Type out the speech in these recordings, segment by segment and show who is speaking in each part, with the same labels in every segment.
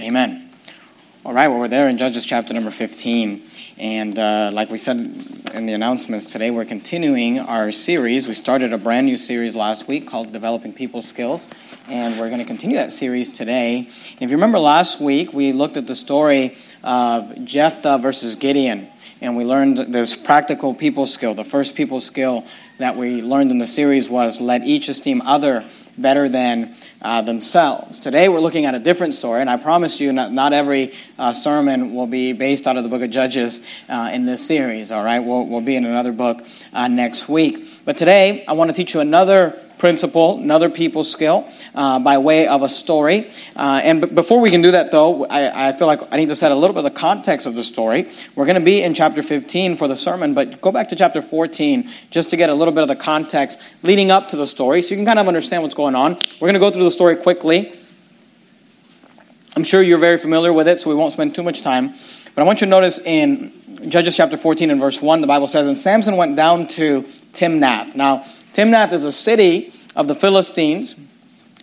Speaker 1: Amen. All right, well, we're there in Judges chapter number 15. And uh, like we said in the announcements today, we're continuing our series. We started a brand new series last week called Developing People Skills. And we're going to continue that series today. And if you remember last week, we looked at the story of Jephthah versus Gideon. And we learned this practical people skill. The first people skill that we learned in the series was let each esteem other better than uh, themselves. Today we're looking at a different story, and I promise you, not, not every uh, sermon will be based out of the book of Judges uh, in this series, all right? We'll, we'll be in another book uh, next week. But today I want to teach you another principle, another people's skill, uh, by way of a story. Uh, and b- before we can do that, though, I, I, feel like I need to set a little bit of the context of the story. We're going to be in chapter 15 for the sermon, but go back to chapter 14 just to get a little bit of the context leading up to the story so you can kind of understand what's going on. We're going to go through the story quickly. I'm sure you're very familiar with it, so we won't spend too much time. But I want you to notice in Judges chapter 14 and verse 1, the Bible says, And Samson went down to Timnath. Now, Timnath is a city of the Philistines,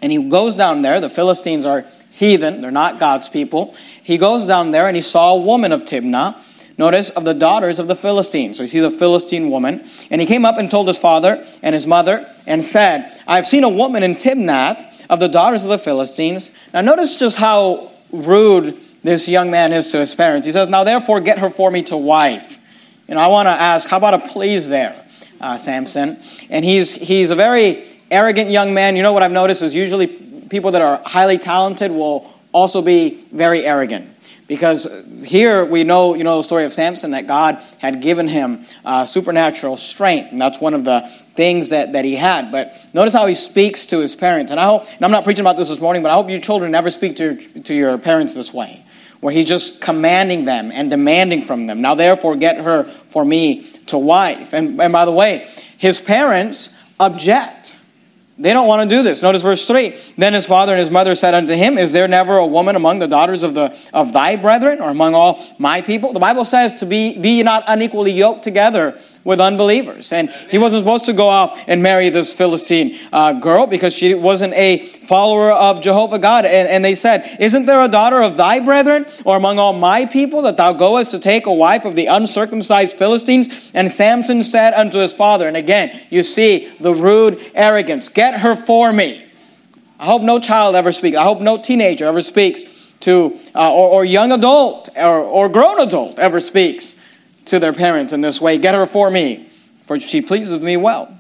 Speaker 1: and he goes down there. The Philistines are heathen, they're not God's people. He goes down there and he saw a woman of Timnah. Notice, of the daughters of the Philistines. So he sees a Philistine woman. And he came up and told his father and his mother and said, I have seen a woman in Timnath of the daughters of the Philistines. Now, notice just how rude this young man is to his parents. He says, Now therefore, get her for me to wife. You know, I want to ask, how about a please there? Uh, Samson. And he's, he's a very arrogant young man. You know what I've noticed is usually people that are highly talented will also be very arrogant. Because here we know, you know, the story of Samson that God had given him uh, supernatural strength, and that's one of the things that, that he had. But notice how he speaks to his parents. And I hope, and I'm not preaching about this this morning, but I hope you children never speak to, to your parents this way, where he's just commanding them and demanding from them. Now, therefore, get her for me to wife. And, and by the way, his parents object. They don't want to do this. Notice verse 3. Then his father and his mother said unto him, Is there never a woman among the daughters of, the, of thy brethren, or among all my people? The Bible says to be, be not unequally yoked together with unbelievers. And he wasn't supposed to go out and marry this Philistine uh, girl because she wasn't a follower of Jehovah God. And, and they said, Isn't there a daughter of thy brethren or among all my people that thou goest to take a wife of the uncircumcised Philistines? And Samson said unto his father, and again, you see the rude arrogance, Get her for me. I hope no child ever speaks. I hope no teenager ever speaks to, uh, or, or young adult or, or grown adult ever speaks to their parents in this way Get her for me, for she pleases me well.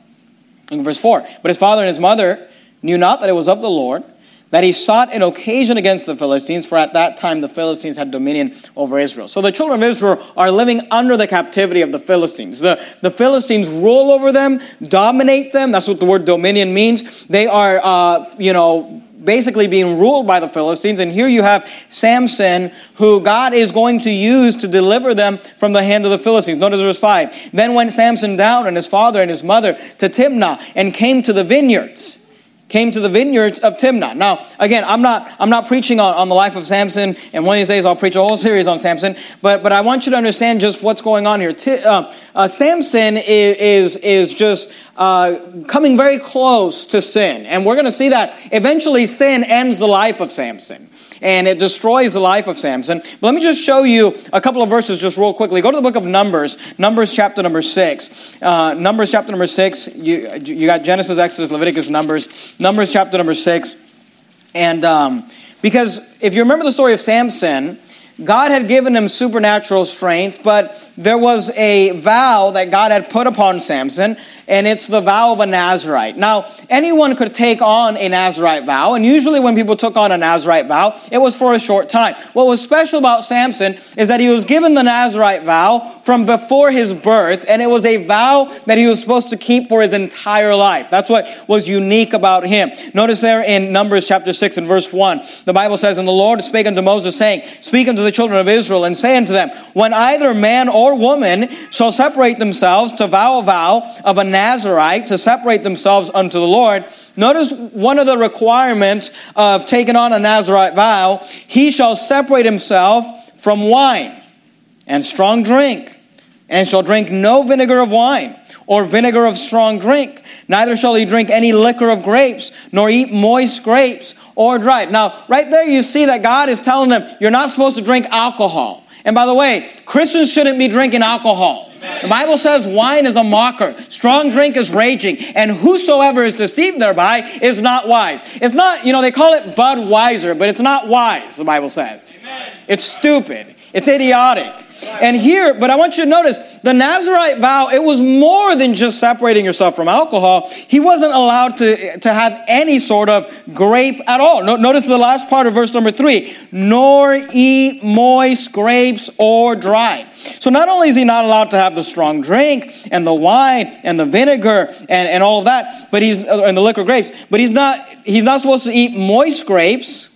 Speaker 1: In verse 4 But his father and his mother knew not that it was of the Lord, that he sought an occasion against the Philistines, for at that time the Philistines had dominion over Israel. So the children of Israel are living under the captivity of the Philistines. The, the Philistines rule over them, dominate them. That's what the word dominion means. They are, uh, you know, basically being ruled by the Philistines. And here you have Samson, who God is going to use to deliver them from the hand of the Philistines. Notice verse 5. Then went Samson down and his father and his mother to Timnah and came to the vineyards came to the vineyards of Timnah. Now, again, I'm not, I'm not preaching on, on the life of Samson, and one of these days I'll preach a whole series on Samson, but, but I want you to understand just what's going on here. T- uh, uh, Samson is, is, is just uh, coming very close to sin, and we're going to see that eventually sin ends the life of Samson and it destroys the life of Samson. But let me just show you a couple of verses just real quickly. Go to the book of Numbers, Numbers chapter number 6. Uh, Numbers chapter number 6. You, you got Genesis, Exodus, Leviticus, Numbers. Numbers chapter number 6. And um, because if you remember the story of Samson, God had given him supernatural strength, but there was a vow that God had put upon Samson, and it's the vow of a Nazarite. Now, anyone could take on a Nazarite vow, and usually when people took on a Nazarite vow, it was for a short time. What was special about Samson is that he was given the Nazarite vow from before his birth, and it was a vow that he was supposed to keep for his entire life. That's what was unique about him. Notice there in Numbers chapter 6 and verse 1, the Bible says, And the Lord spake unto Moses, saying, Speak unto the children of Israel, and say unto them, When either man or woman shall separate themselves to vow a vow of a Nazarite to separate themselves unto the Lord. Notice one of the requirements of taking on a Nazarite vow he shall separate himself from wine and strong drink, and shall drink no vinegar of wine or vinegar of strong drink. Neither shall he drink any liquor of grapes, nor eat moist grapes or dried. Now, right there, you see that God is telling them you're not supposed to drink alcohol. And by the way, Christians shouldn't be drinking alcohol. The Bible says wine is a mocker, strong drink is raging, and whosoever is deceived thereby is not wise. It's not, you know, they call it Budweiser, but it's not wise, the Bible says. It's stupid, it's idiotic. And here, but I want you to notice the Nazarite vow, it was more than just separating yourself from alcohol. He wasn't allowed to, to have any sort of grape at all. No, notice the last part of verse number three nor eat moist grapes or dried. So not only is he not allowed to have the strong drink and the wine and the vinegar and, and all of that, but he's and the liquor grapes, but he's not he's not supposed to eat moist grapes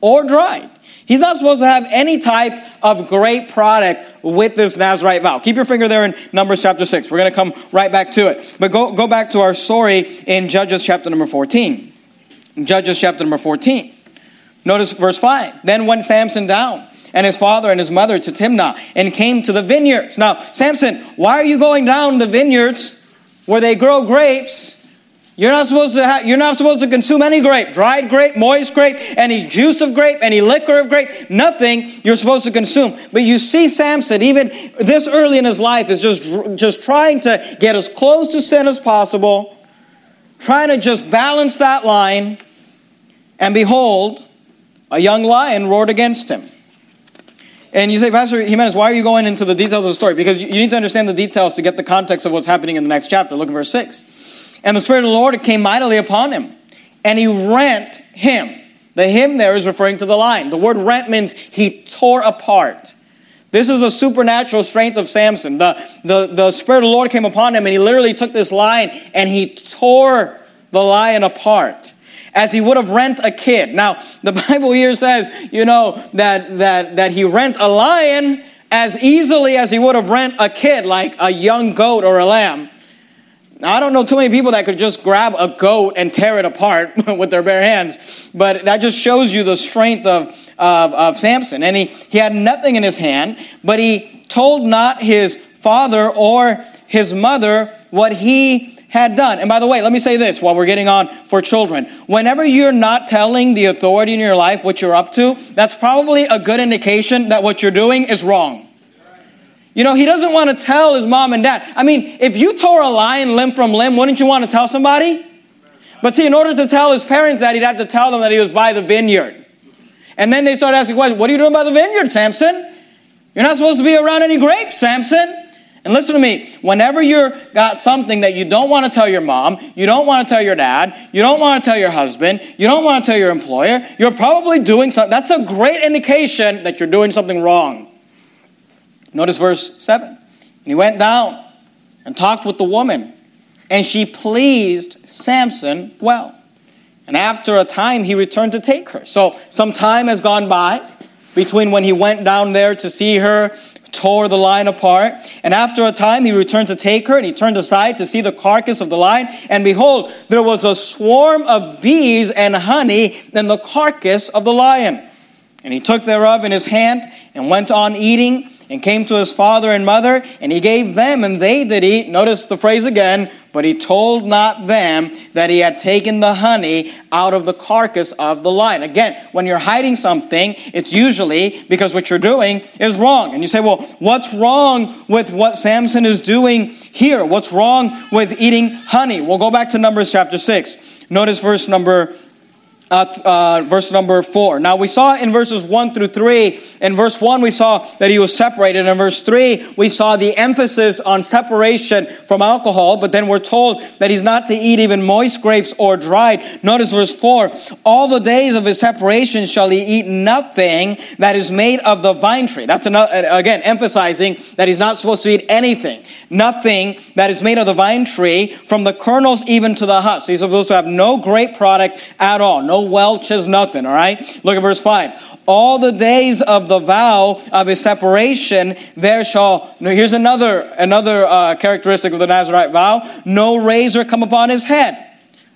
Speaker 1: or dried. He's not supposed to have any type of great product with this Nazarite vow. Keep your finger there in Numbers chapter 6. We're going to come right back to it. But go, go back to our story in Judges chapter number 14. Judges chapter number 14. Notice verse 5. Then went Samson down and his father and his mother to Timnah and came to the vineyards. Now, Samson, why are you going down the vineyards where they grow grapes you're not supposed to have, you're not supposed to consume any grape, dried grape, moist grape, any juice of grape, any liquor of grape, nothing you're supposed to consume. But you see Samson, even this early in his life, is just, just trying to get as close to sin as possible, trying to just balance that line. And behold, a young lion roared against him. And you say, Pastor Jimenez, why are you going into the details of the story? Because you need to understand the details to get the context of what's happening in the next chapter. Look at verse 6. And the Spirit of the Lord came mightily upon him, and he rent him. The him there is referring to the lion. The word rent means he tore apart. This is a supernatural strength of Samson. The, the, the Spirit of the Lord came upon him, and he literally took this lion and he tore the lion apart as he would have rent a kid. Now, the Bible here says, you know, that, that, that he rent a lion as easily as he would have rent a kid, like a young goat or a lamb. Now, I don't know too many people that could just grab a goat and tear it apart with their bare hands, but that just shows you the strength of, of, of Samson. And he, he had nothing in his hand, but he told not his father or his mother what he had done. And by the way, let me say this while we're getting on for children. Whenever you're not telling the authority in your life what you're up to, that's probably a good indication that what you're doing is wrong. You know, he doesn't want to tell his mom and dad. I mean, if you tore a lion limb from limb, wouldn't you want to tell somebody? But see, in order to tell his parents that, he'd have to tell them that he was by the vineyard. And then they start asking questions What are you doing by the vineyard, Samson? You're not supposed to be around any grapes, Samson. And listen to me, whenever you're got something that you don't want to tell your mom, you don't want to tell your dad, you don't want to tell your husband, you don't want to tell your employer, you're probably doing something. That's a great indication that you're doing something wrong. Notice verse 7. And he went down and talked with the woman, and she pleased Samson well. And after a time, he returned to take her. So some time has gone by between when he went down there to see her, tore the lion apart. And after a time, he returned to take her, and he turned aside to see the carcass of the lion. And behold, there was a swarm of bees and honey in the carcass of the lion. And he took thereof in his hand and went on eating and came to his father and mother, and he gave them, and they did eat. Notice the phrase again, but he told not them that he had taken the honey out of the carcass of the lion. Again, when you're hiding something, it's usually because what you're doing is wrong. And you say, well, what's wrong with what Samson is doing here? What's wrong with eating honey? We'll go back to Numbers chapter 6. Notice verse number uh, uh, verse number four. Now we saw in verses one through three. In verse one, we saw that he was separated. In verse three, we saw the emphasis on separation from alcohol. But then we're told that he's not to eat even moist grapes or dried. Notice verse four: All the days of his separation shall he eat nothing that is made of the vine tree. That's another, again emphasizing that he's not supposed to eat anything, nothing that is made of the vine tree, from the kernels even to the husk. So he's supposed to have no grape product at all, no Welch's, nothing, all right? Look at verse 5. All the days of the vow of his separation, there shall, no, here's another, another uh, characteristic of the Nazarite vow no razor come upon his head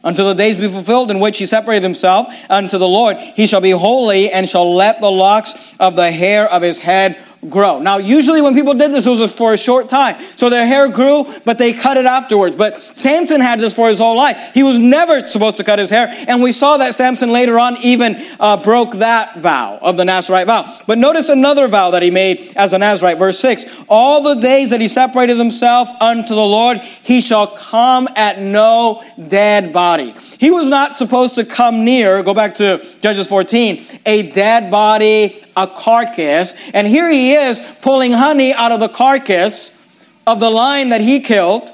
Speaker 1: until the days be fulfilled in which he separated himself unto the Lord. He shall be holy and shall let the locks of the hair of his head grow. Now, usually when people did this, it was for a short time. So their hair grew, but they cut it afterwards. But Samson had this for his whole life. He was never supposed to cut his hair. And we saw that Samson later on even uh, broke that vow of the Nazarite vow. But notice another vow that he made as a Nazarite, verse 6. All the days that he separated himself unto the Lord, he shall come at no dead body. He was not supposed to come near, go back to Judges 14, a dead body, a carcass. And here he is pulling honey out of the carcass of the lion that he killed.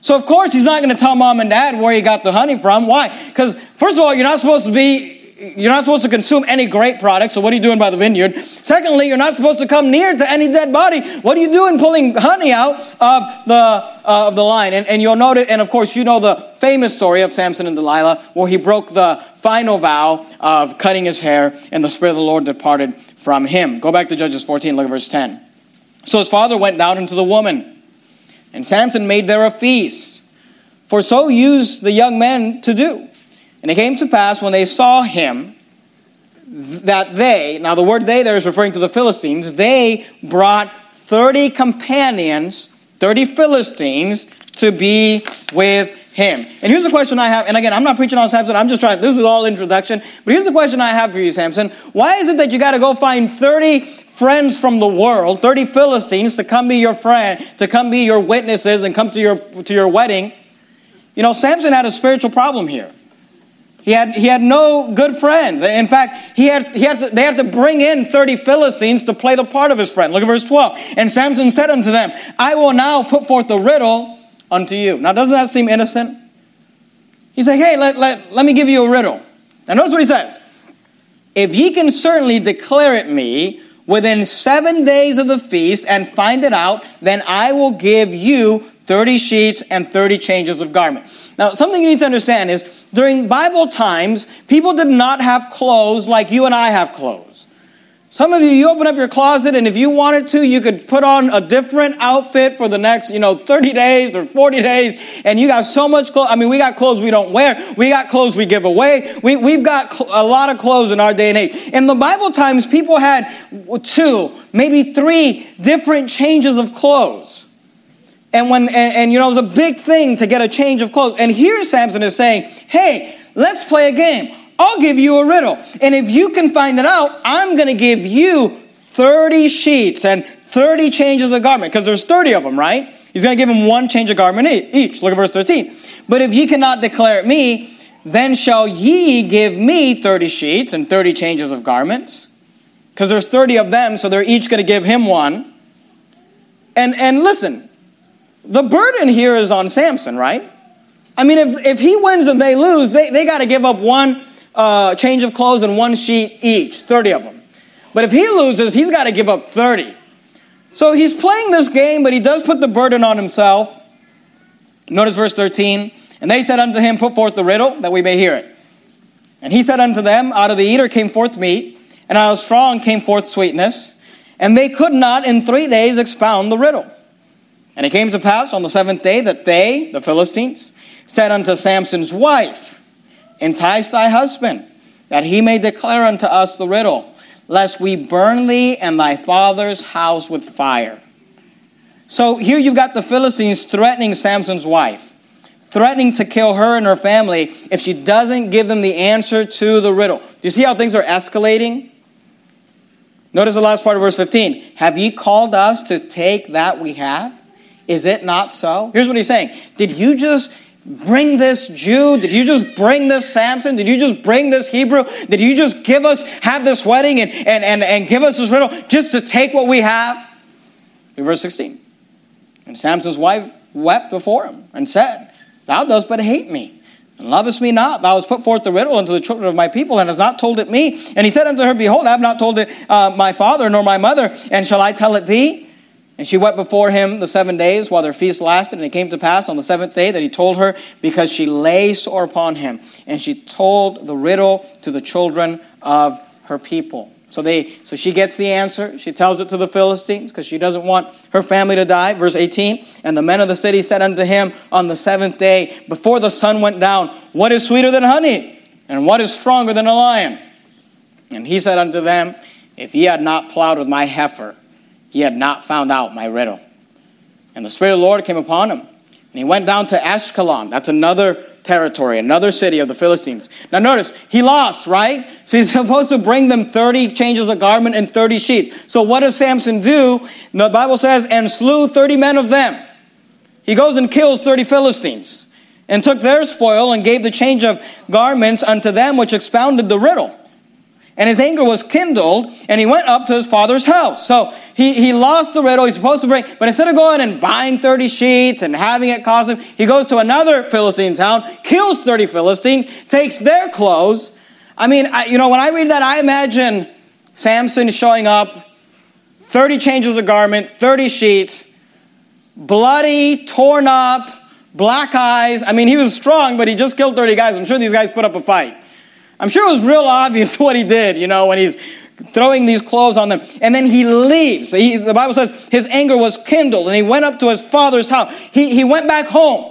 Speaker 1: So, of course, he's not going to tell mom and dad where he got the honey from. Why? Because, first of all, you're not supposed to be you're not supposed to consume any grape products, so what are you doing by the vineyard? Secondly, you're not supposed to come near to any dead body. What are you doing pulling honey out of the, uh, of the line? And, and you'll note it, and of course, you know the famous story of Samson and Delilah, where he broke the final vow of cutting his hair, and the Spirit of the Lord departed from him. Go back to Judges 14, look at verse 10. So his father went down into the woman, and Samson made there a feast, for so used the young men to do. And it came to pass when they saw him that they, now the word they there is referring to the Philistines, they brought 30 companions, 30 Philistines to be with him. And here's the question I have, and again, I'm not preaching on Samson, I'm just trying, this is all introduction, but here's the question I have for you, Samson. Why is it that you got to go find 30 friends from the world, 30 Philistines to come be your friend, to come be your witnesses and come to your, to your wedding? You know, Samson had a spiritual problem here. He had, he had no good friends. In fact, he had, he had to, they had to bring in 30 Philistines to play the part of his friend. Look at verse 12. And Samson said unto them, I will now put forth the riddle unto you. Now, doesn't that seem innocent? He's like, hey, let, let, let me give you a riddle. Now, notice what he says. If ye can certainly declare it me within seven days of the feast and find it out, then I will give you 30 sheets and 30 changes of garment. Now, something you need to understand is during Bible times, people did not have clothes like you and I have clothes. Some of you, you open up your closet, and if you wanted to, you could put on a different outfit for the next, you know, 30 days or 40 days, and you got so much clothes. I mean, we got clothes we don't wear. We got clothes we give away. We, we've got cl- a lot of clothes in our day and age. In the Bible times, people had two, maybe three different changes of clothes. And when and, and, you know it was a big thing to get a change of clothes. And here Samson is saying, "Hey, let's play a game. I'll give you a riddle, and if you can find it out, I'm going to give you 30 sheets and 30 changes of garment because there's 30 of them, right? He's going to give him one change of garment each. Look at verse 13. But if ye cannot declare it me, then shall ye give me 30 sheets and 30 changes of garments." Because there's 30 of them, so they're each going to give him one. And and listen, the burden here is on Samson, right? I mean, if, if he wins and they lose, they, they got to give up one uh, change of clothes and one sheet each, 30 of them. But if he loses, he's got to give up 30. So he's playing this game, but he does put the burden on himself. Notice verse 13. And they said unto him, Put forth the riddle, that we may hear it. And he said unto them, Out of the eater came forth meat, and out of strong came forth sweetness. And they could not in three days expound the riddle. And it came to pass on the seventh day that they, the Philistines, said unto Samson's wife, Entice thy husband, that he may declare unto us the riddle, lest we burn thee and thy father's house with fire. So here you've got the Philistines threatening Samson's wife, threatening to kill her and her family if she doesn't give them the answer to the riddle. Do you see how things are escalating? Notice the last part of verse 15. Have ye called us to take that we have? Is it not so? Here's what he's saying Did you just bring this Jew? Did you just bring this Samson? Did you just bring this Hebrew? Did you just give us, have this wedding and, and, and, and give us this riddle just to take what we have? In verse 16. And Samson's wife wept before him and said, Thou dost but hate me. And lovest me not. Thou hast put forth the riddle unto the children of my people, and hast not told it me. And he said unto her, Behold, I have not told it uh, my father nor my mother, and shall I tell it thee? And she wept before him the seven days while their feast lasted. And it came to pass on the seventh day that he told her because she lay sore upon him. And she told the riddle to the children of her people. So they so she gets the answer. She tells it to the Philistines because she doesn't want her family to die. Verse 18. And the men of the city said unto him on the seventh day, before the sun went down, What is sweeter than honey? And what is stronger than a lion? And he said unto them, If ye had not plowed with my heifer, he had not found out my riddle. And the Spirit of the Lord came upon him. And he went down to Ashkelon. That's another territory, another city of the Philistines. Now notice, he lost, right? So he's supposed to bring them 30 changes of garment and 30 sheets. So what does Samson do? The Bible says, and slew 30 men of them. He goes and kills 30 Philistines and took their spoil and gave the change of garments unto them which expounded the riddle. And his anger was kindled, and he went up to his father's house. So he, he lost the riddle he's supposed to bring, but instead of going and buying 30 sheets and having it cost him, he goes to another Philistine town, kills 30 Philistines, takes their clothes. I mean, I, you know, when I read that, I imagine Samson showing up, 30 changes of garment, 30 sheets, bloody, torn up, black eyes. I mean, he was strong, but he just killed 30 guys. I'm sure these guys put up a fight. I'm sure it was real obvious what he did, you know, when he's throwing these clothes on them. And then he leaves. He, the Bible says his anger was kindled and he went up to his father's house. He, he went back home.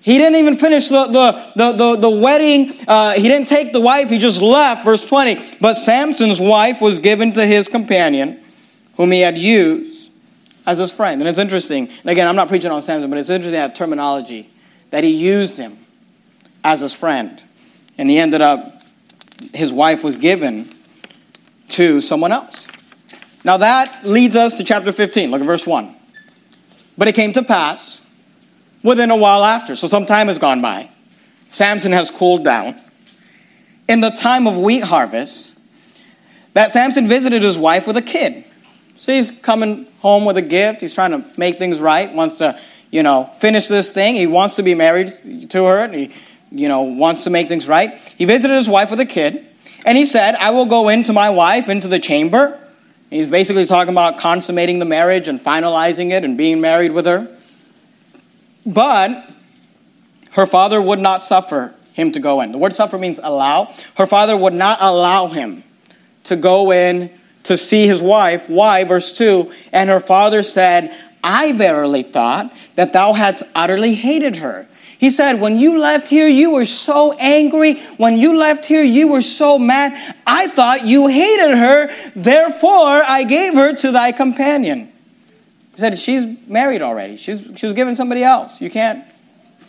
Speaker 1: He didn't even finish the, the, the, the, the wedding. Uh, he didn't take the wife. He just left. Verse 20. But Samson's wife was given to his companion, whom he had used as his friend. And it's interesting. And again, I'm not preaching on Samson, but it's interesting that terminology that he used him as his friend. And he ended up, his wife was given to someone else. Now that leads us to chapter 15. Look at verse 1. But it came to pass within a while after, so some time has gone by. Samson has cooled down. In the time of wheat harvest, that Samson visited his wife with a kid. So he's coming home with a gift. He's trying to make things right, wants to, you know, finish this thing. He wants to be married to her. And he you know, wants to make things right. He visited his wife with a kid, and he said, I will go into my wife into the chamber. He's basically talking about consummating the marriage and finalizing it and being married with her. But her father would not suffer him to go in. The word suffer means allow. Her father would not allow him to go in to see his wife. Why? Verse 2 And her father said, I verily thought that thou hadst utterly hated her. He said, When you left here, you were so angry. When you left here, you were so mad. I thought you hated her. Therefore, I gave her to thy companion. He said, She's married already. She's, she was given somebody else. You can't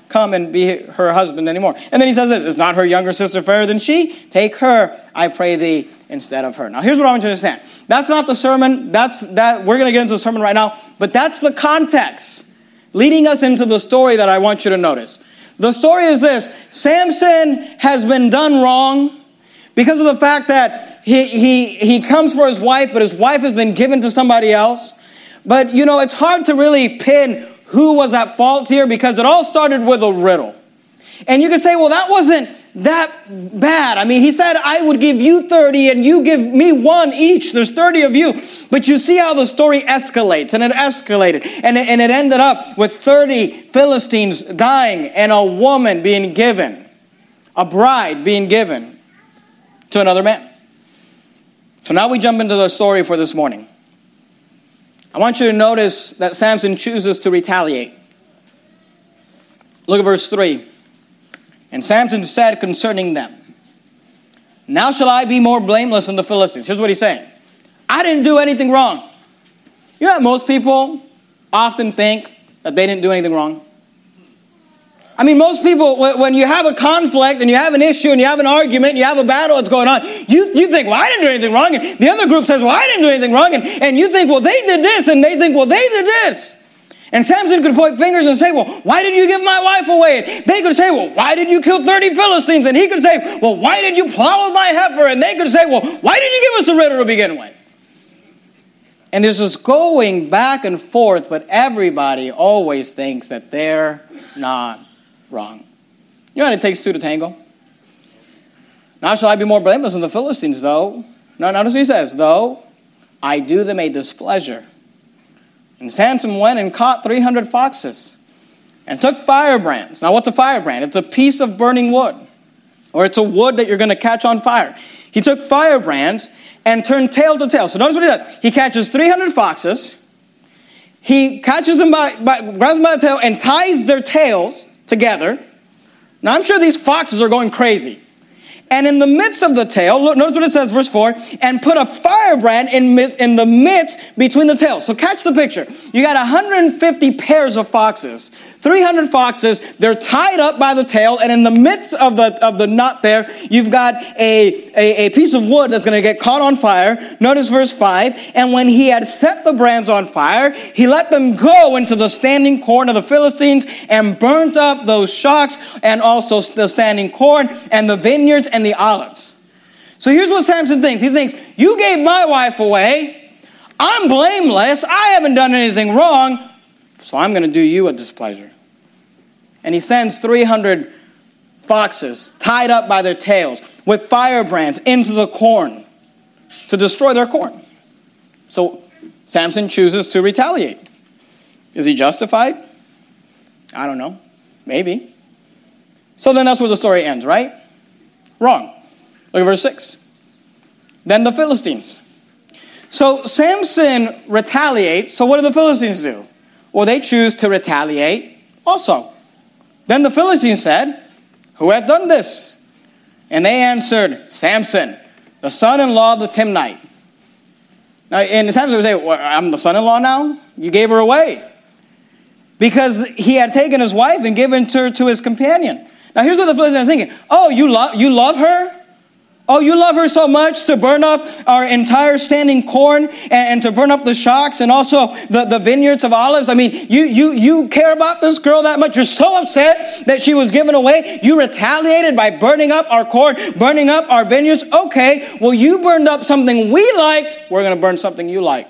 Speaker 1: come and be her husband anymore. And then he says, Is not her younger sister fairer than she? Take her, I pray thee, instead of her. Now, here's what I want you to understand. That's not the sermon. That's that. We're going to get into the sermon right now, but that's the context leading us into the story that I want you to notice. The story is this Samson has been done wrong because of the fact that he, he, he comes for his wife, but his wife has been given to somebody else. But you know, it's hard to really pin who was at fault here because it all started with a riddle. And you can say, well, that wasn't that bad. I mean, he said, I would give you 30 and you give me one each. There's 30 of you. But you see how the story escalates, and it escalated. And it, and it ended up with 30 Philistines dying and a woman being given, a bride being given to another man. So now we jump into the story for this morning. I want you to notice that Samson chooses to retaliate. Look at verse 3. And Samson said concerning them, Now shall I be more blameless than the Philistines. Here's what he's saying I didn't do anything wrong. You know most people often think that they didn't do anything wrong? I mean, most people, when you have a conflict and you have an issue and you have an argument you have a battle that's going on, you, you think, well, I didn't do anything wrong. And the other group says, well, I didn't do anything wrong. And, and you think, well, they did this. And they think, well, they did this. And Samson could point fingers and say, Well, why did you give my wife away? And they could say, Well, why did you kill 30 Philistines? And he could say, Well, why did you plow my heifer? And they could say, Well, why did you give us the riddle to begin with? And this going back and forth, but everybody always thinks that they're not wrong. You know what it takes two to tango? Now shall I be more blameless than the Philistines, though? No, notice what he says, though I do them a displeasure and Samson went and caught 300 foxes and took firebrands. Now, what's a firebrand? It's a piece of burning wood, or it's a wood that you're going to catch on fire. He took firebrands and turned tail to tail. So, notice what he does. He catches 300 foxes, he catches them by, by grabs them by the tail, and ties their tails together. Now, I'm sure these foxes are going crazy. And in the midst of the tail, look, notice what it says, verse 4, and put a firebrand in, in the midst between the tails. So catch the picture. You got 150 pairs of foxes, 300 foxes, they're tied up by the tail, and in the midst of the, of the knot there, you've got a, a, a piece of wood that's going to get caught on fire. Notice verse 5, and when he had set the brands on fire, he let them go into the standing corn of the Philistines and burnt up those shocks and also the standing corn and the vineyards and the olives. So here's what Samson thinks. He thinks, You gave my wife away. I'm blameless. I haven't done anything wrong. So I'm going to do you a displeasure. And he sends 300 foxes tied up by their tails with firebrands into the corn to destroy their corn. So Samson chooses to retaliate. Is he justified? I don't know. Maybe. So then that's where the story ends, right? Wrong. Look at verse 6. Then the Philistines. So Samson retaliates. So what do the Philistines do? Well, they choose to retaliate also. Then the Philistines said, Who hath done this? And they answered, Samson, the son in law of the Timnite. Now, in Samson would say, well, I'm the son in law now? You gave her away. Because he had taken his wife and given her to his companion. Now here's what the Philistines are thinking. Oh, you love you love her? Oh, you love her so much to burn up our entire standing corn and, and, to burn up the shocks and also the, the vineyards of olives. I mean, you, you, you care about this girl that much. You're so upset that she was given away. You retaliated by burning up our corn, burning up our vineyards. Okay, well, you burned up something we liked. We're going to burn something you like.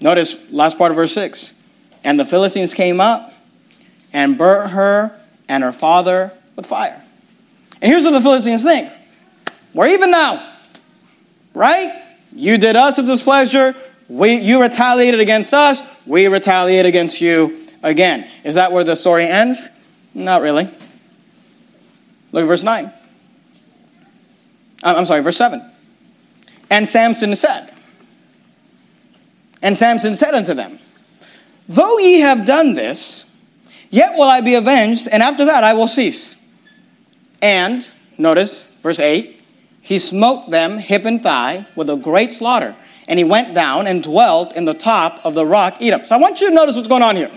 Speaker 1: Notice last part of verse 6. And the Philistines came up and burnt her and her father with fire. And here's what the Philistines think we're even now, right? You did us a displeasure. We, you retaliated against us. We retaliate against you again. Is that where the story ends? Not really. Look at verse 9. I'm sorry, verse 7. And Samson said, And Samson said unto them, Though ye have done this, Yet will I be avenged, and after that I will cease. And, notice, verse 8, he smote them hip and thigh with a great slaughter. And he went down and dwelt in the top of the rock Etam. So I want you to notice what's going on here.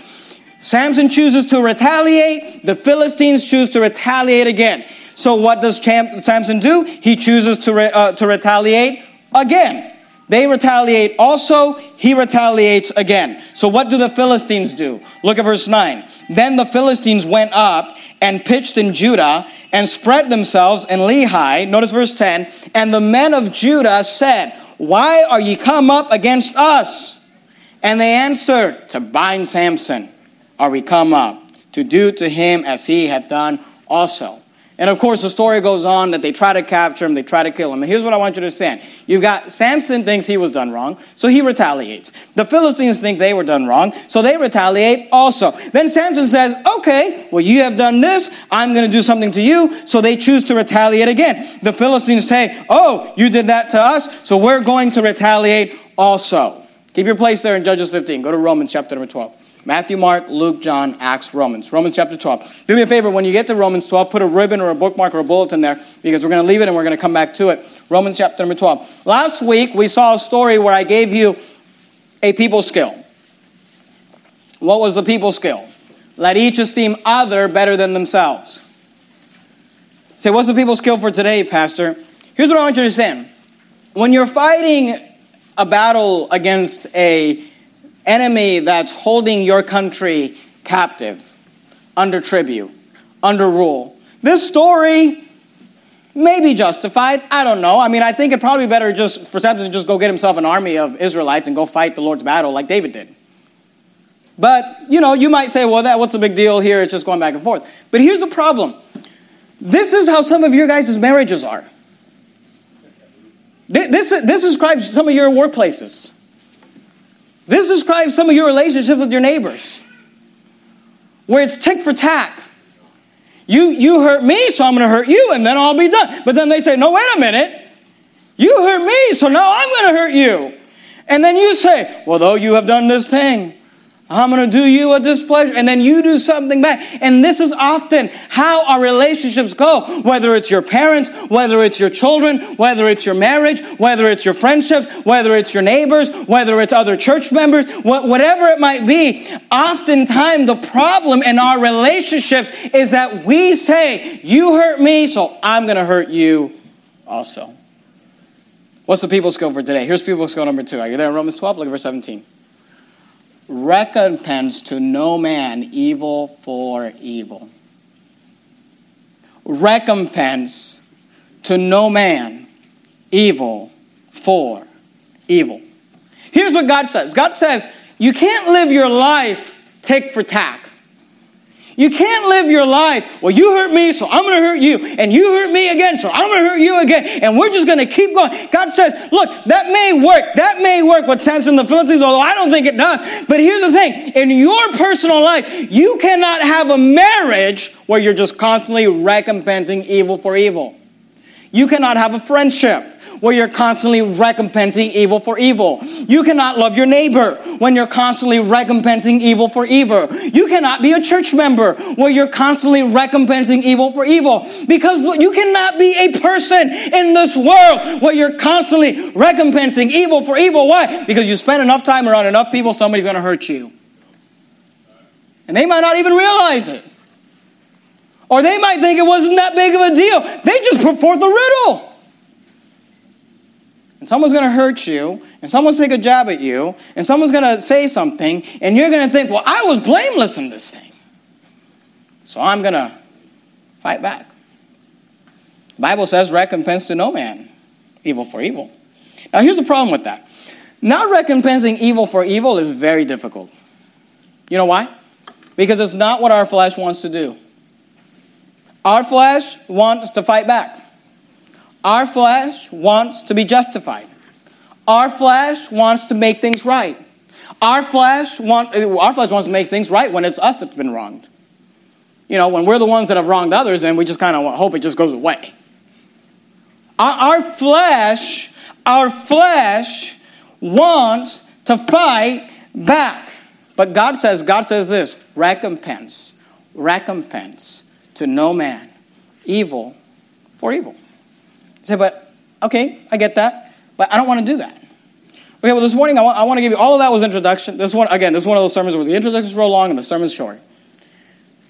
Speaker 1: Samson chooses to retaliate, the Philistines choose to retaliate again. So what does Samson do? He chooses to, re- uh, to retaliate again. They retaliate also, he retaliates again. So what do the Philistines do? Look at verse 9. Then the Philistines went up and pitched in Judah and spread themselves in Lehi. Notice verse 10. And the men of Judah said, Why are ye come up against us? And they answered, To bind Samson are we come up, to do to him as he had done also. And of course, the story goes on that they try to capture him, they try to kill him. And here's what I want you to understand. You've got Samson thinks he was done wrong, so he retaliates. The Philistines think they were done wrong, so they retaliate also. Then Samson says, Okay, well, you have done this, I'm going to do something to you, so they choose to retaliate again. The Philistines say, Oh, you did that to us, so we're going to retaliate also. Keep your place there in Judges 15. Go to Romans chapter number 12. Matthew, Mark, Luke, John, Acts, Romans. Romans chapter 12. Do me a favor, when you get to Romans 12, put a ribbon or a bookmark or a bulletin there because we're going to leave it and we're going to come back to it. Romans chapter number 12. Last week, we saw a story where I gave you a people skill. What was the people skill? Let each esteem other better than themselves. Say, what's the people skill for today, Pastor? Here's what I want you to understand. When you're fighting a battle against a enemy that's holding your country captive, under tribute, under rule. This story may be justified. I don't know. I mean, I think it probably better just for Samson to just go get himself an army of Israelites and go fight the Lord's battle like David did. But, you know, you might say, well, that what's the big deal here? It's just going back and forth. But here's the problem. This is how some of your guys' marriages are. This, this describes some of your workplaces. This describes some of your relationships with your neighbors, where it's tick for tack. You, you hurt me, so I'm going to hurt you, and then I'll be done. But then they say, no, wait a minute. You hurt me, so now I'm going to hurt you. And then you say, well, though you have done this thing, I'm going to do you a displeasure, and then you do something back. And this is often how our relationships go, whether it's your parents, whether it's your children, whether it's your marriage, whether it's your friendships, whether it's your neighbors, whether it's other church members, whatever it might be. Oftentimes, the problem in our relationships is that we say, You hurt me, so I'm going to hurt you also. What's the people's skill for today? Here's people's skill number two. Are you there Romans 12? Look at verse 17 recompense to no man evil for evil. Recompense to no man evil for evil. Here's what God says God says, you can't live your life tick for tack. You can't live your life, well, you hurt me, so I'm going to hurt you. And you hurt me again, so I'm going to hurt you again. And we're just going to keep going. God says, look, that may work. That may work with Samson and the Philistines, although I don't think it does. But here's the thing in your personal life, you cannot have a marriage where you're just constantly recompensing evil for evil. You cannot have a friendship where you're constantly recompensing evil for evil. You cannot love your neighbor when you're constantly recompensing evil for evil. You cannot be a church member where you're constantly recompensing evil for evil. Because you cannot be a person in this world where you're constantly recompensing evil for evil. Why? Because you spend enough time around enough people, somebody's going to hurt you. And they might not even realize it. Or they might think it wasn't that big of a deal. They just put forth a riddle and someone's going to hurt you, and someone's going to take a jab at you, and someone's going to say something, and you're going to think, well, I was blameless in this thing. So I'm going to fight back. The Bible says, recompense to no man, evil for evil. Now, here's the problem with that. Not recompensing evil for evil is very difficult. You know why? Because it's not what our flesh wants to do. Our flesh wants to fight back. Our flesh wants to be justified. Our flesh wants to make things right. Our flesh, want, our flesh wants to make things right when it's us that's been wronged. You know, when we're the ones that have wronged others and we just kind of hope it just goes away. Our, our flesh, our flesh wants to fight back. But God says, God says this recompense, recompense to no man evil for evil say, but okay, I get that, but I don't want to do that. Okay, well, this morning I want, I want to give you all of that was introduction. This one, again, this is one of those sermons where the introduction is real long and the sermon's short.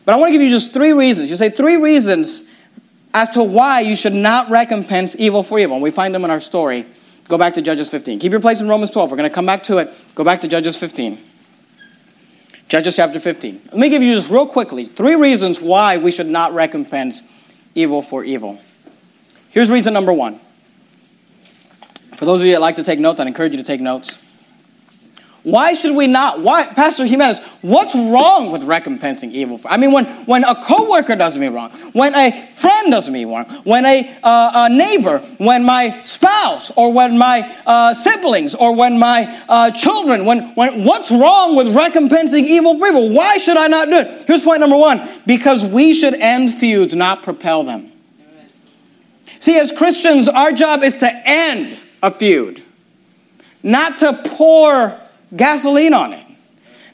Speaker 1: But I want to give you just three reasons. You say three reasons as to why you should not recompense evil for evil. And we find them in our story. Go back to Judges 15. Keep your place in Romans 12. We're going to come back to it. Go back to Judges 15. Judges chapter 15. Let me give you just real quickly three reasons why we should not recompense evil for evil. Here's reason number one. For those of you that like to take notes, I'd encourage you to take notes. Why should we not? Why, Pastor Jimenez, what's wrong with recompensing evil? For, I mean, when, when a coworker does me wrong, when a friend does me wrong, when a, uh, a neighbor, when my spouse, or when my uh, siblings, or when my uh, children, when, when, what's wrong with recompensing evil for evil? Why should I not do it? Here's point number one because we should end feuds, not propel them. See, as Christians, our job is to end a feud, not to pour gasoline on it,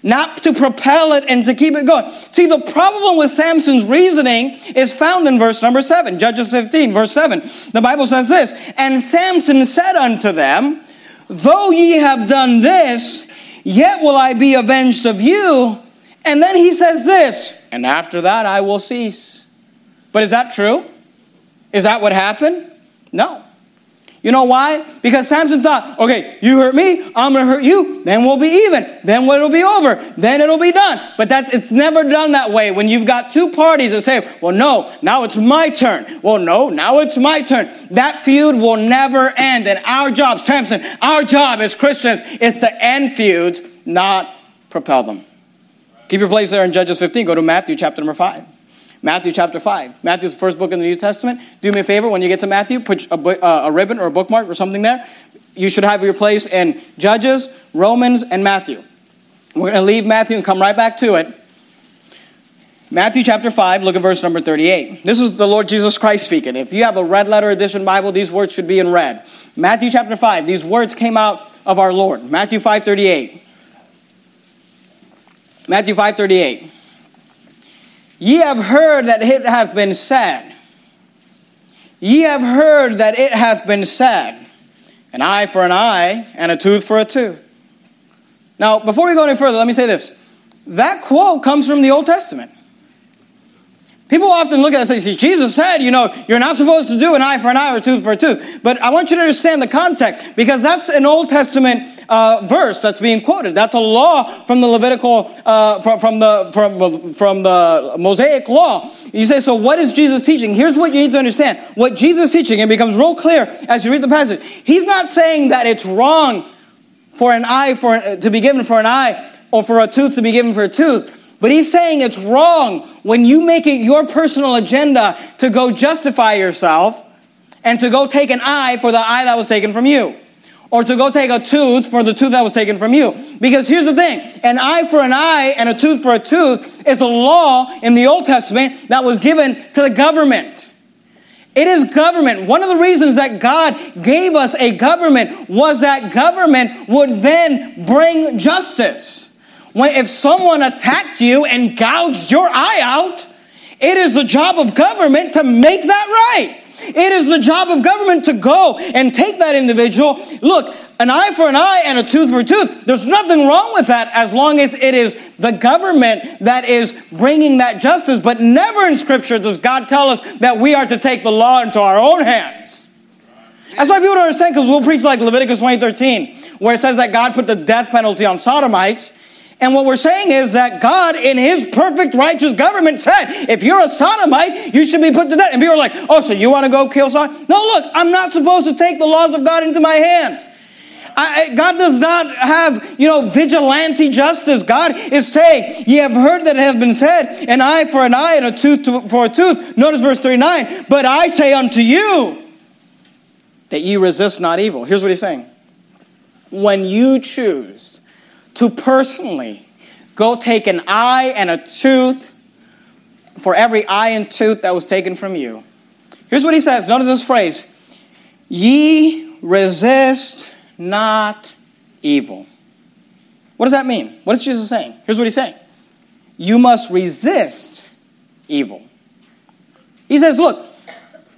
Speaker 1: not to propel it and to keep it going. See, the problem with Samson's reasoning is found in verse number 7, Judges 15, verse 7. The Bible says this And Samson said unto them, Though ye have done this, yet will I be avenged of you. And then he says this, and after that I will cease. But is that true? Is that what happened? No. You know why? Because Samson thought, okay, you hurt me, I'm gonna hurt you, then we'll be even. Then it'll be over. Then it'll be done. But that's it's never done that way. When you've got two parties that say, well, no, now it's my turn. Well, no, now it's my turn. That feud will never end. And our job, Samson, our job as Christians is to end feuds, not propel them. Keep your place there in Judges 15. Go to Matthew chapter number 5. Matthew chapter 5. Matthew's the first book in the New Testament. Do me a favor, when you get to Matthew, put a, uh, a ribbon or a bookmark or something there. You should have your place in Judges, Romans, and Matthew. We're going to leave Matthew and come right back to it. Matthew chapter 5, look at verse number 38. This is the Lord Jesus Christ speaking. If you have a red letter edition Bible, these words should be in red. Matthew chapter 5, these words came out of our Lord. Matthew 5 38. Matthew 5:38. Ye have heard that it hath been said. Ye have heard that it hath been said, an eye for an eye and a tooth for a tooth. Now, before we go any further, let me say this. That quote comes from the Old Testament. People often look at it and say, see, Jesus said, you know, you're not supposed to do an eye for an eye or a tooth for a tooth. But I want you to understand the context because that's an Old Testament uh, verse that's being quoted. That's a law from the Levitical, uh, from, from, the, from, from the Mosaic law. You say, so what is Jesus teaching? Here's what you need to understand. What Jesus is teaching, it becomes real clear as you read the passage. He's not saying that it's wrong for an eye for, to be given for an eye or for a tooth to be given for a tooth. But he's saying it's wrong when you make it your personal agenda to go justify yourself and to go take an eye for the eye that was taken from you. Or to go take a tooth for the tooth that was taken from you. Because here's the thing an eye for an eye and a tooth for a tooth is a law in the Old Testament that was given to the government. It is government. One of the reasons that God gave us a government was that government would then bring justice. When, if someone attacked you and gouged your eye out, it is the job of government to make that right. It is the job of government to go and take that individual. Look, an eye for an eye and a tooth for a tooth. There's nothing wrong with that as long as it is the government that is bringing that justice. But never in Scripture does God tell us that we are to take the law into our own hands. That's why people don't understand because we'll preach like Leviticus 20:13, where it says that God put the death penalty on sodomites. And what we're saying is that God, in His perfect righteous government, said, if you're a sodomite, you should be put to death. And people are like, oh, so you want to go kill someone? No, look, I'm not supposed to take the laws of God into my hands. I, God does not have, you know, vigilante justice. God is saying, ye have heard that it has been said, an eye for an eye and a tooth for a tooth. Notice verse 39. But I say unto you that ye resist not evil. Here's what he's saying. When you choose to personally go take an eye and a tooth for every eye and tooth that was taken from you. Here's what he says. Notice this phrase. Ye resist not evil. What does that mean? What is Jesus saying? Here's what he's saying You must resist evil. He says, Look,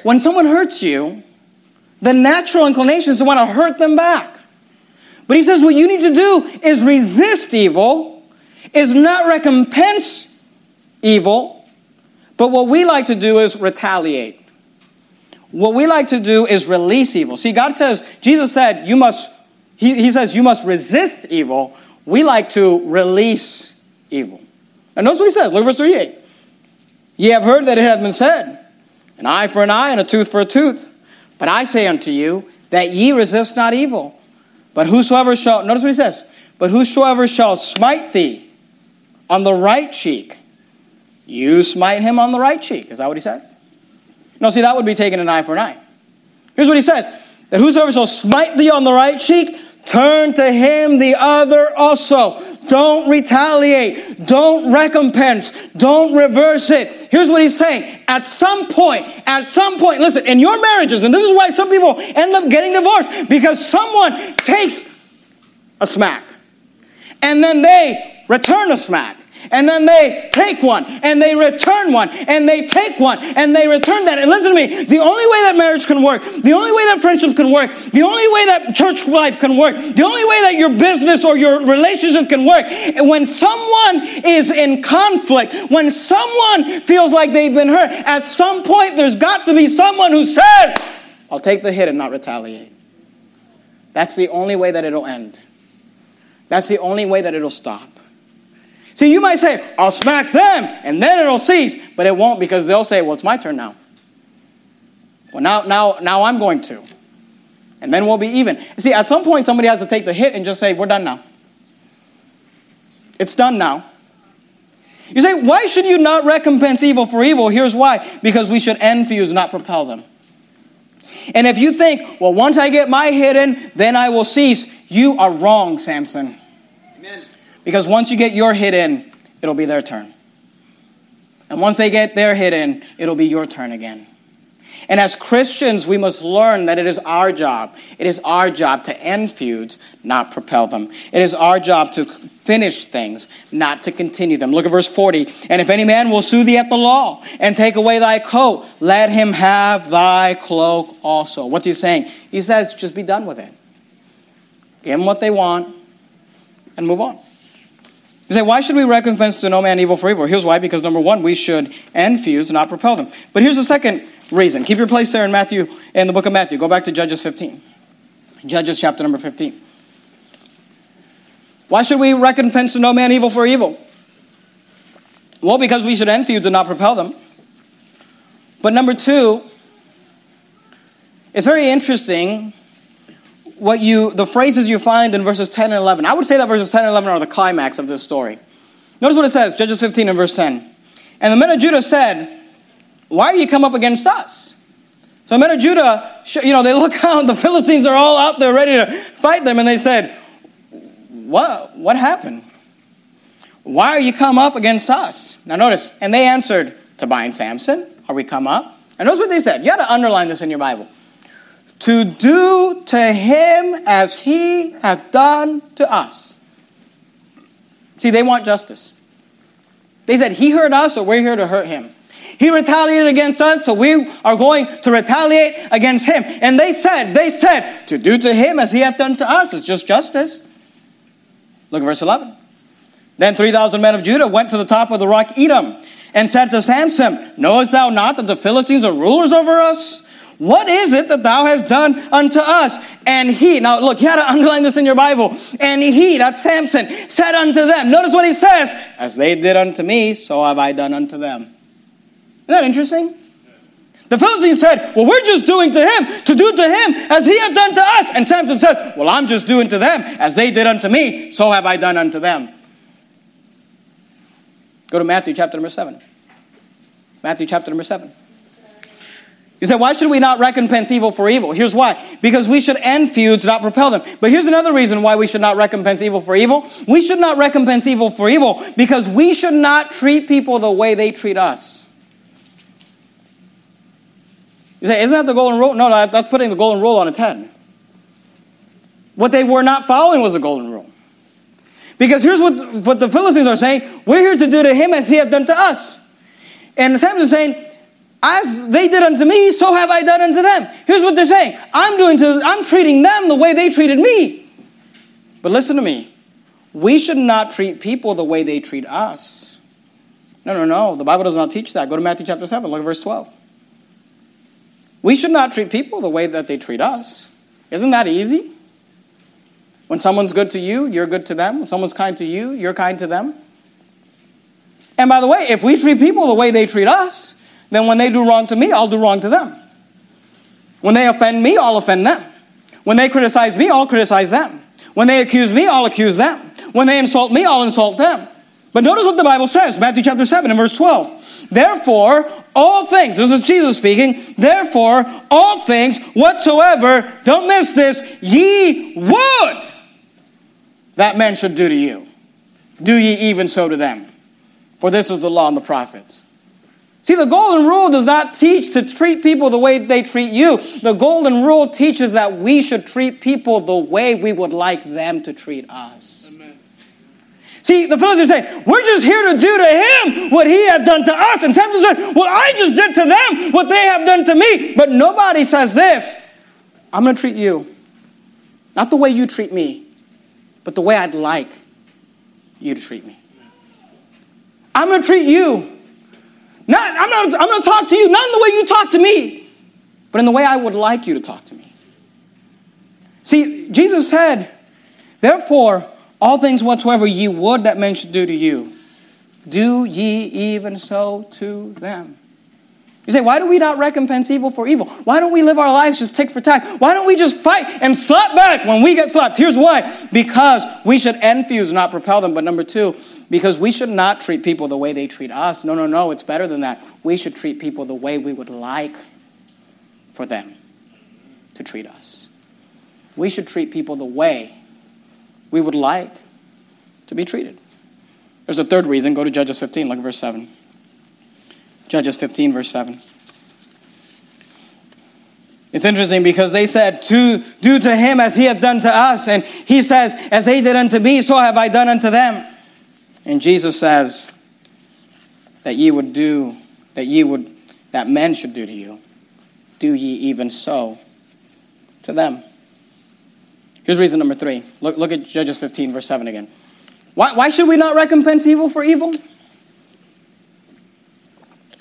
Speaker 1: when someone hurts you, the natural inclination is to want to hurt them back. But he says, What you need to do is resist evil, is not recompense evil, but what we like to do is retaliate. What we like to do is release evil. See, God says, Jesus said, you must, he, he says, you must resist evil. We like to release evil. And notice what he says. Look at verse 38. Ye have heard that it hath been said, an eye for an eye and a tooth for a tooth. But I say unto you that ye resist not evil. But whosoever shall, notice what he says, but whosoever shall smite thee on the right cheek, you smite him on the right cheek. Is that what he says? No, see, that would be taking an eye for an eye. Here's what he says that whosoever shall smite thee on the right cheek, turn to him the other also. Don't retaliate. Don't recompense. Don't reverse it. Here's what he's saying. At some point, at some point, listen, in your marriages, and this is why some people end up getting divorced, because someone takes a smack and then they return a smack and then they take one and they return one and they take one and they return that. And listen to me the only way that marriage can work, the only way that friendships can work, the only way that church life can work, the only way that your business or your relationship can work, when someone is in conflict, when someone feels like they've been hurt, at some point there's got to be someone who says, I'll take the hit and not retaliate. That's the only way that it'll end. That's the only way that it'll stop. See, you might say, I'll smack them and then it'll cease, but it won't because they'll say, well, it's my turn now. Well, now, now, now I'm going to. And then we'll be even. See, at some point, somebody has to take the hit and just say, we're done now. It's done now. You say, why should you not recompense evil for evil? Here's why because we should enfuse, not propel them. And if you think, well, once I get my hit in, then I will cease, you are wrong, Samson. Because once you get your hit in, it'll be their turn. And once they get their hit in, it'll be your turn again. And as Christians, we must learn that it is our job. It is our job to end feuds, not propel them. It is our job to finish things, not to continue them. Look at verse 40. And if any man will sue thee at the law and take away thy coat, let him have thy cloak also. What's he saying? He says, just be done with it. Give them what they want and move on. You say, why should we recompense to no man evil for evil? Here's why because number one, we should end feuds, not propel them. But here's the second reason. Keep your place there in Matthew, in the book of Matthew. Go back to Judges 15. Judges chapter number 15. Why should we recompense to no man evil for evil? Well, because we should end feuds and not propel them. But number two, it's very interesting what you the phrases you find in verses 10 and 11. I would say that verses 10 and 11 are the climax of this story. Notice what it says, Judges 15 and verse 10. And the men of Judah said, Why are you come up against us? So the men of Judah, you know, they look out, the Philistines are all out there ready to fight them, and they said, What, what happened? Why are you come up against us? Now notice, and they answered, To bind Samson, are we come up? And notice what they said. You got to underline this in your Bible to do to him as he hath done to us. See, they want justice. They said, He hurt us, so we're here to hurt him. He retaliated against us, so we are going to retaliate against him. And they said, They said, to do to him as he hath done to us. It's just justice. Look at verse 11. Then 3,000 men of Judah went to the top of the rock Etam and said to Samson, Knowest thou not that the Philistines are rulers over us? What is it that thou hast done unto us? And he, now look, you had to underline this in your Bible. And he, that's Samson, said unto them, notice what he says, as they did unto me, so have I done unto them. Isn't that interesting? The Philistines said, Well, we're just doing to him, to do to him as he had done to us. And Samson says, Well, I'm just doing to them as they did unto me, so have I done unto them. Go to Matthew chapter number 7. Matthew chapter number 7. You say, why should we not recompense evil for evil? Here's why. Because we should end feuds, not propel them. But here's another reason why we should not recompense evil for evil. We should not recompense evil for evil because we should not treat people the way they treat us. You say, isn't that the golden rule? No, that's putting the golden rule on its head. What they were not following was a golden rule. Because here's what, what the Philistines are saying we're here to do to him as he hath done to us. And Samson's saying, as they did unto me, so have I done unto them. Here's what they're saying. I'm doing to I'm treating them the way they treated me. But listen to me. We should not treat people the way they treat us. No, no, no. The Bible does not teach that. Go to Matthew chapter 7, look at verse 12. We should not treat people the way that they treat us. Isn't that easy? When someone's good to you, you're good to them. When someone's kind to you, you're kind to them. And by the way, if we treat people the way they treat us, then when they do wrong to me, I'll do wrong to them. When they offend me, I'll offend them. When they criticize me, I'll criticize them. When they accuse me, I'll accuse them. When they insult me, I'll insult them. But notice what the Bible says, Matthew chapter 7 and verse 12. Therefore, all things, this is Jesus speaking, therefore, all things whatsoever, don't miss this, ye would that men should do to you. Do ye even so to them. For this is the law and the prophets. See, the golden rule does not teach to treat people the way they treat you. The golden rule teaches that we should treat people the way we would like them to treat us. Amen. See, the Philistines say, We're just here to do to him what he had done to us. And Samson said, Well, I just did to them what they have done to me. But nobody says this I'm going to treat you. Not the way you treat me, but the way I'd like you to treat me. I'm going to treat you not, I'm, not, I'm going to talk to you, not in the way you talk to me, but in the way I would like you to talk to me. See, Jesus said, Therefore, all things whatsoever ye would that men should do to you, do ye even so to them. You say, why do we not recompense evil for evil? Why don't we live our lives just tick for tack? Why don't we just fight and slap back when we get slapped? Here's why. Because we should enfuse, not propel them. But number two, because we should not treat people the way they treat us. No, no, no, it's better than that. We should treat people the way we would like for them to treat us. We should treat people the way we would like to be treated. There's a third reason. Go to Judges 15, look at verse 7. Judges 15, verse 7. It's interesting because they said, to do to him as he hath done to us. And he says, as they did unto me, so have I done unto them. And Jesus says that ye would do, that ye would, that men should do to you. Do ye even so to them. Here's reason number three. Look, look at Judges 15, verse 7 again. Why, why should we not recompense evil for evil?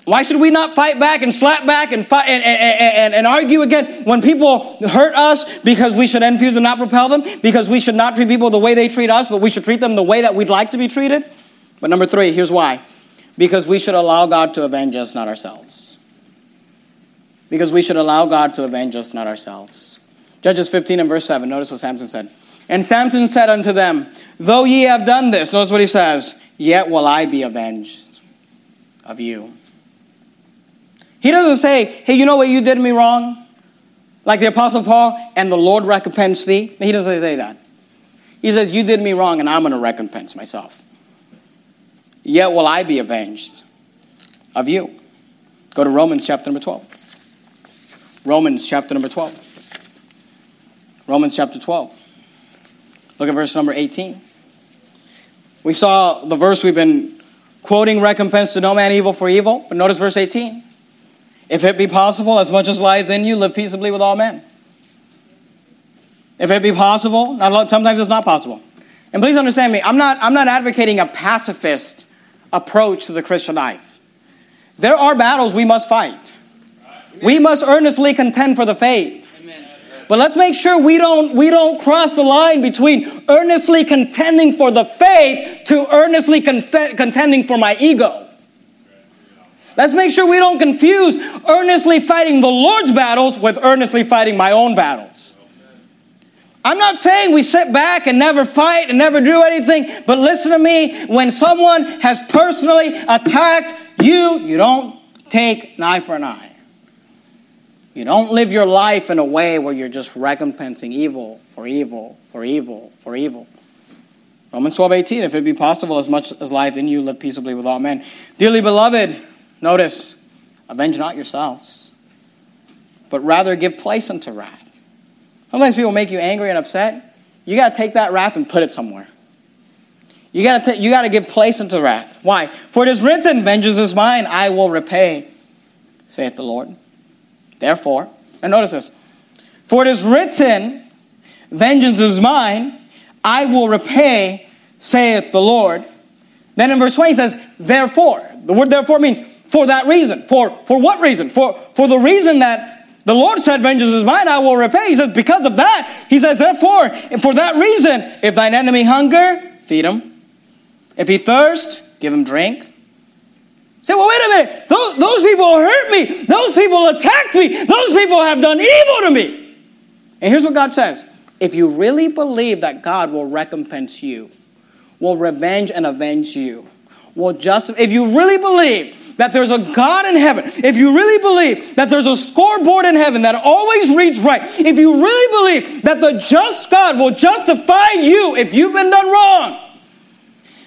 Speaker 1: Why should we not fight back and slap back and, fight and, and, and, and, argue again when people hurt us because we should infuse and not repel them? Because we should not treat people the way they treat us, but we should treat them the way that we'd like to be treated? But number three, here's why. Because we should allow God to avenge us, not ourselves. Because we should allow God to avenge us, not ourselves. Judges 15 and verse 7, notice what Samson said. And Samson said unto them, Though ye have done this, notice what he says, yet will I be avenged of you. He doesn't say, hey, you know what, you did me wrong? Like the Apostle Paul, and the Lord recompense thee. He doesn't say that. He says, You did me wrong, and I'm going to recompense myself. Yet will I be avenged of you. Go to Romans chapter number 12. Romans chapter number 12. Romans chapter 12. Look at verse number 18. We saw the verse we've been quoting recompense to no man evil for evil, but notice verse 18. If it be possible, as much as lieth in you, live peaceably with all men. If it be possible, not, sometimes it's not possible. And please understand me, I'm not, I'm not advocating a pacifist approach to the Christian life. There are battles we must fight. We must earnestly contend for the faith. But let's make sure we don't, we don't cross the line between earnestly contending for the faith to earnestly contending for my ego. Let's make sure we don't confuse earnestly fighting the Lord's battles with earnestly fighting my own battles. I'm not saying we sit back and never fight and never do anything, but listen to me. When someone has personally attacked you, you don't take an eye for an eye. You don't live your life in a way where you're just recompensing evil for evil, for evil, for evil. Romans 12, 18, if it be possible, as much as life in you, live peaceably with all men. Dearly beloved, Notice, avenge not yourselves, but rather give place unto wrath. Sometimes people make you angry and upset. You got to take that wrath and put it somewhere. You got to you got to give place unto wrath. Why? For it is written, "Vengeance is mine; I will repay," saith the Lord. Therefore, and notice this: For it is written, "Vengeance is mine; I will repay," saith the Lord. Then in verse 20 he says, "Therefore." The word "therefore" means for that reason. For, for what reason? For, for the reason that the Lord said, Vengeance is mine, I will repay. He says, Because of that, he says, Therefore, for that reason, if thine enemy hunger, feed him. If he thirst, give him drink. Say, well, wait a minute. Those, those people hurt me. Those people attacked me. Those people have done evil to me. And here's what God says if you really believe that God will recompense you, will revenge and avenge you, will just if you really believe that there's a God in heaven, if you really believe that there's a scoreboard in heaven that always reads right, if you really believe that the just God will justify you if you've been done wrong,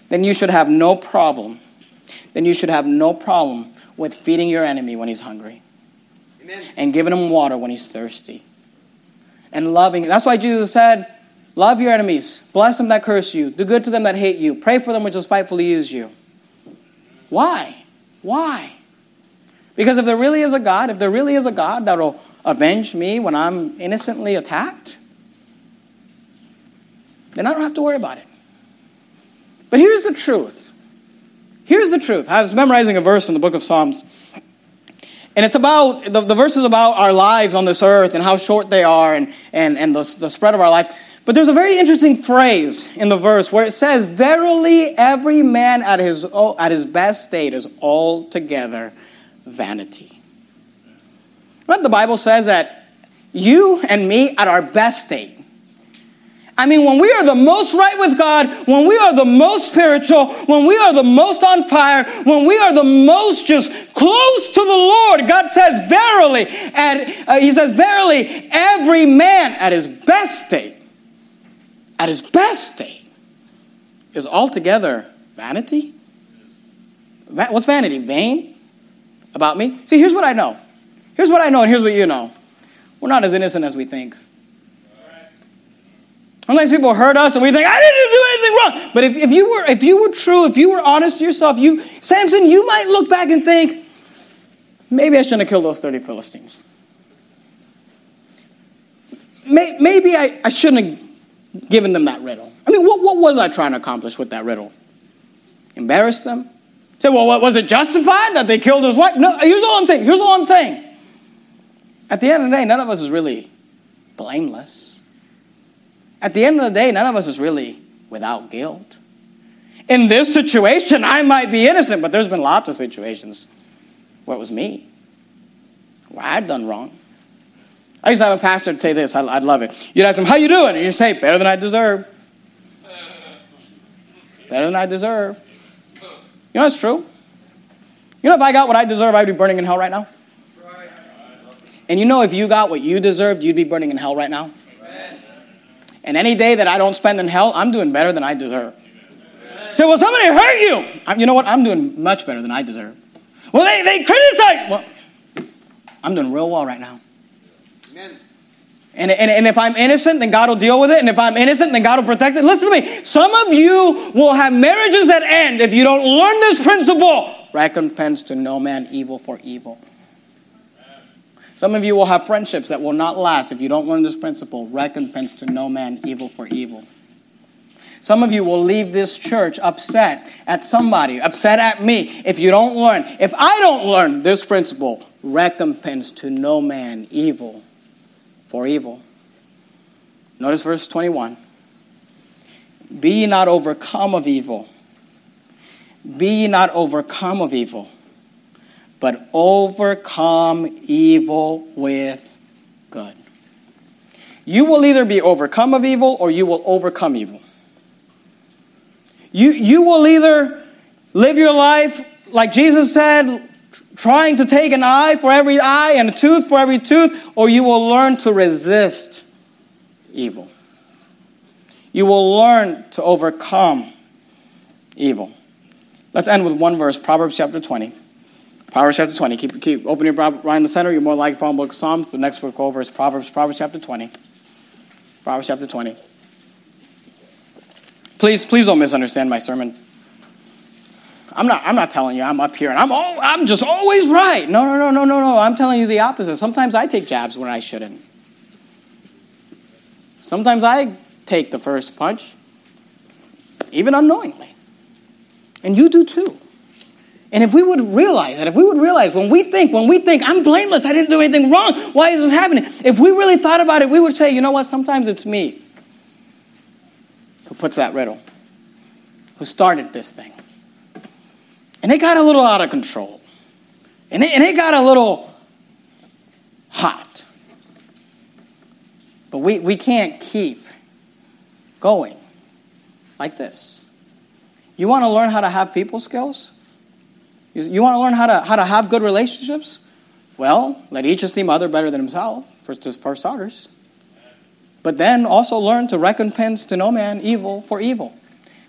Speaker 1: then you should have no problem. Then you should have no problem with feeding your enemy when he's hungry. Amen. And giving him water when he's thirsty. And loving. That's why Jesus said, Love your enemies, bless them that curse you, do good to them that hate you, pray for them which despitefully use you. Why? Why? Because if there really is a God, if there really is a God that'll avenge me when I'm innocently attacked, then I don't have to worry about it. But here's the truth. Here's the truth. I was memorizing a verse in the book of Psalms. And it's about, the, the verse is about our lives on this earth and how short they are and, and, and the, the spread of our lives. But there's a very interesting phrase in the verse where it says, Verily, every man at his, at his best state is altogether vanity. What the Bible says that you and me at our best state, I mean, when we are the most right with God, when we are the most spiritual, when we are the most on fire, when we are the most just close to the Lord, God says, verily, and uh, He says, verily, every man at his best state at his best state is altogether vanity. What's vanity? Vain about me? See, here's what I know. Here's what I know, and here's what you know. we're not as innocent as we think. Sometimes people hurt us and we think, I didn't do anything wrong. But if, if, you were, if you were true, if you were honest to yourself, you, Samson, you might look back and think, maybe I shouldn't have killed those 30 Philistines. Maybe I, I shouldn't have given them that riddle. I mean, what, what was I trying to accomplish with that riddle? Embarrass them? Say, well, what, was it justified that they killed his wife? No, here's all I'm saying. Here's all I'm saying. At the end of the day, none of us is really blameless. At the end of the day, none of us is really without guilt. In this situation, I might be innocent, but there's been lots of situations where it was me, where I'd done wrong. I used to have a pastor say this. I, would love it. You'd ask him, "How you doing?" And you'd say, "Better than I deserve." Better than I deserve. You know that's true. You know, if I got what I deserve, I'd be burning in hell right now. And you know, if you got what you deserved, you'd be burning in hell right now. And any day that I don't spend in hell, I'm doing better than I deserve. Say, well, somebody hurt you. I'm, you know what? I'm doing much better than I deserve. Well, they, they criticize. Well, I'm doing real well right now. And, and, and if I'm innocent, then God will deal with it. And if I'm innocent, then God will protect it. Listen to me. Some of you will have marriages that end if you don't learn this principle. Recompense to no man evil for evil. Some of you will have friendships that will not last if you don't learn this principle. Recompense to no man evil for evil. Some of you will leave this church upset at somebody, upset at me, if you don't learn. If I don't learn this principle, recompense to no man evil for evil. Notice verse 21. Be ye not overcome of evil. Be ye not overcome of evil, but overcome evil with good. You will either be overcome of evil or you will overcome evil. You, you will either live your life like Jesus said, trying to take an eye for every eye and a tooth for every tooth, or you will learn to resist evil. You will learn to overcome evil. Let's end with one verse Proverbs chapter 20. Proverbs chapter 20. Keep, keep open your Bible right in the center. You're more likely to find book Psalms. The next book over is Proverbs, Proverbs chapter 20. Proverbs chapter 20. Please, please don't misunderstand my sermon. I'm not, I'm not telling you I'm up here and I'm, all, I'm just always right. No, no, no, no, no, no. I'm telling you the opposite. Sometimes I take jabs when I shouldn't. Sometimes I take the first punch, even unknowingly. And you do too. And if we would realize that, if we would realize when we think, when we think, I'm blameless, I didn't do anything wrong, why is this happening? If we really thought about it, we would say, you know what, sometimes it's me who puts that riddle, who started this thing. And it got a little out of control. And it, and it got a little hot. But we, we can't keep going like this. You want to learn how to have people skills? You, want to learn how to, how to have good relationships? Well, let each esteem other better than himself, for, for starters. But then also learn to recompense to no man evil for evil.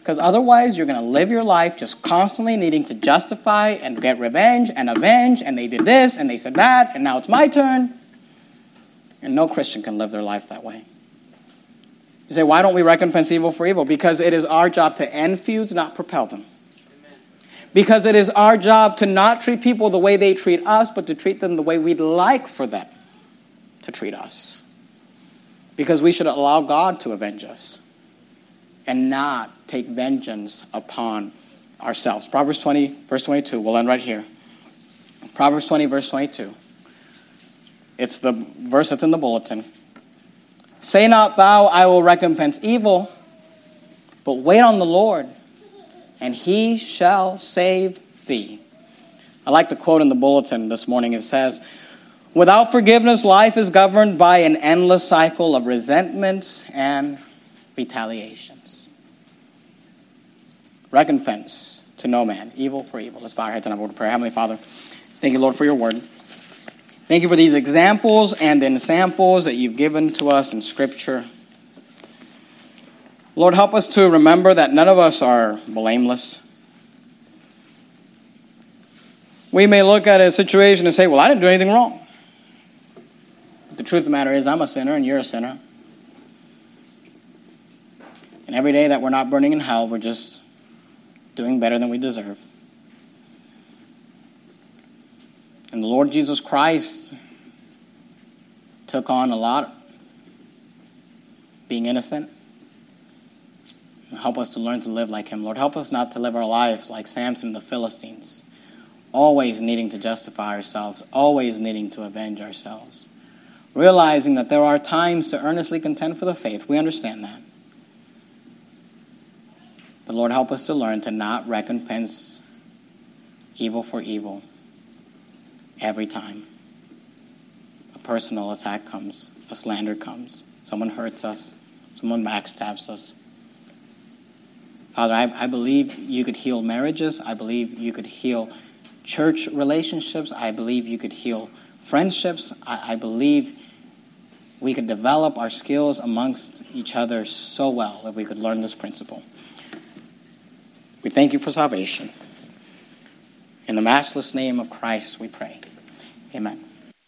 Speaker 1: Because otherwise, you're going to live your life just constantly needing to justify and get revenge and avenge, and they did this and they said that, and now it's my turn. And no Christian can live their life that way. You say, why don't we recompense evil for evil? Because it is our job to end feuds, not propel them. Because it is our job to not treat people the way they treat us, but to treat them the way we'd like for them to treat us. Because we should allow God to avenge us and not take vengeance upon ourselves. Proverbs 20, verse 22. We'll end right here. Proverbs 20, verse 22. It's the verse that's in the bulletin. Say not thou, I will recompense evil, but wait on the Lord, and he shall save thee. I like the quote in the bulletin this morning. It says, Without forgiveness, life is governed by an endless cycle of resentments and retaliation recompense to no man, evil for evil. Let's bow our heads and a word of prayer. Heavenly Father, thank you, Lord, for your word. Thank you for these examples and examples that you've given to us in Scripture. Lord, help us to remember that none of us are blameless. We may look at a situation and say, Well, I didn't do anything wrong. But The truth of the matter is, I'm a sinner and you're a sinner. And every day that we're not burning in hell, we're just doing better than we deserve. And the Lord Jesus Christ took on a lot being innocent. Help us to learn to live like him. Lord, help us not to live our lives like Samson and the Philistines, always needing to justify ourselves, always needing to avenge ourselves. Realizing that there are times to earnestly contend for the faith. We understand that. But Lord, help us to learn to not recompense evil for evil every time a personal attack comes, a slander comes, someone hurts us, someone backstabs us. Father, I, I believe you could heal marriages. I believe you could heal church relationships. I believe you could heal friendships. I, I believe we could develop our skills amongst each other so well if we could learn this principle. We thank you for salvation. In the matchless name of Christ, we pray. Amen.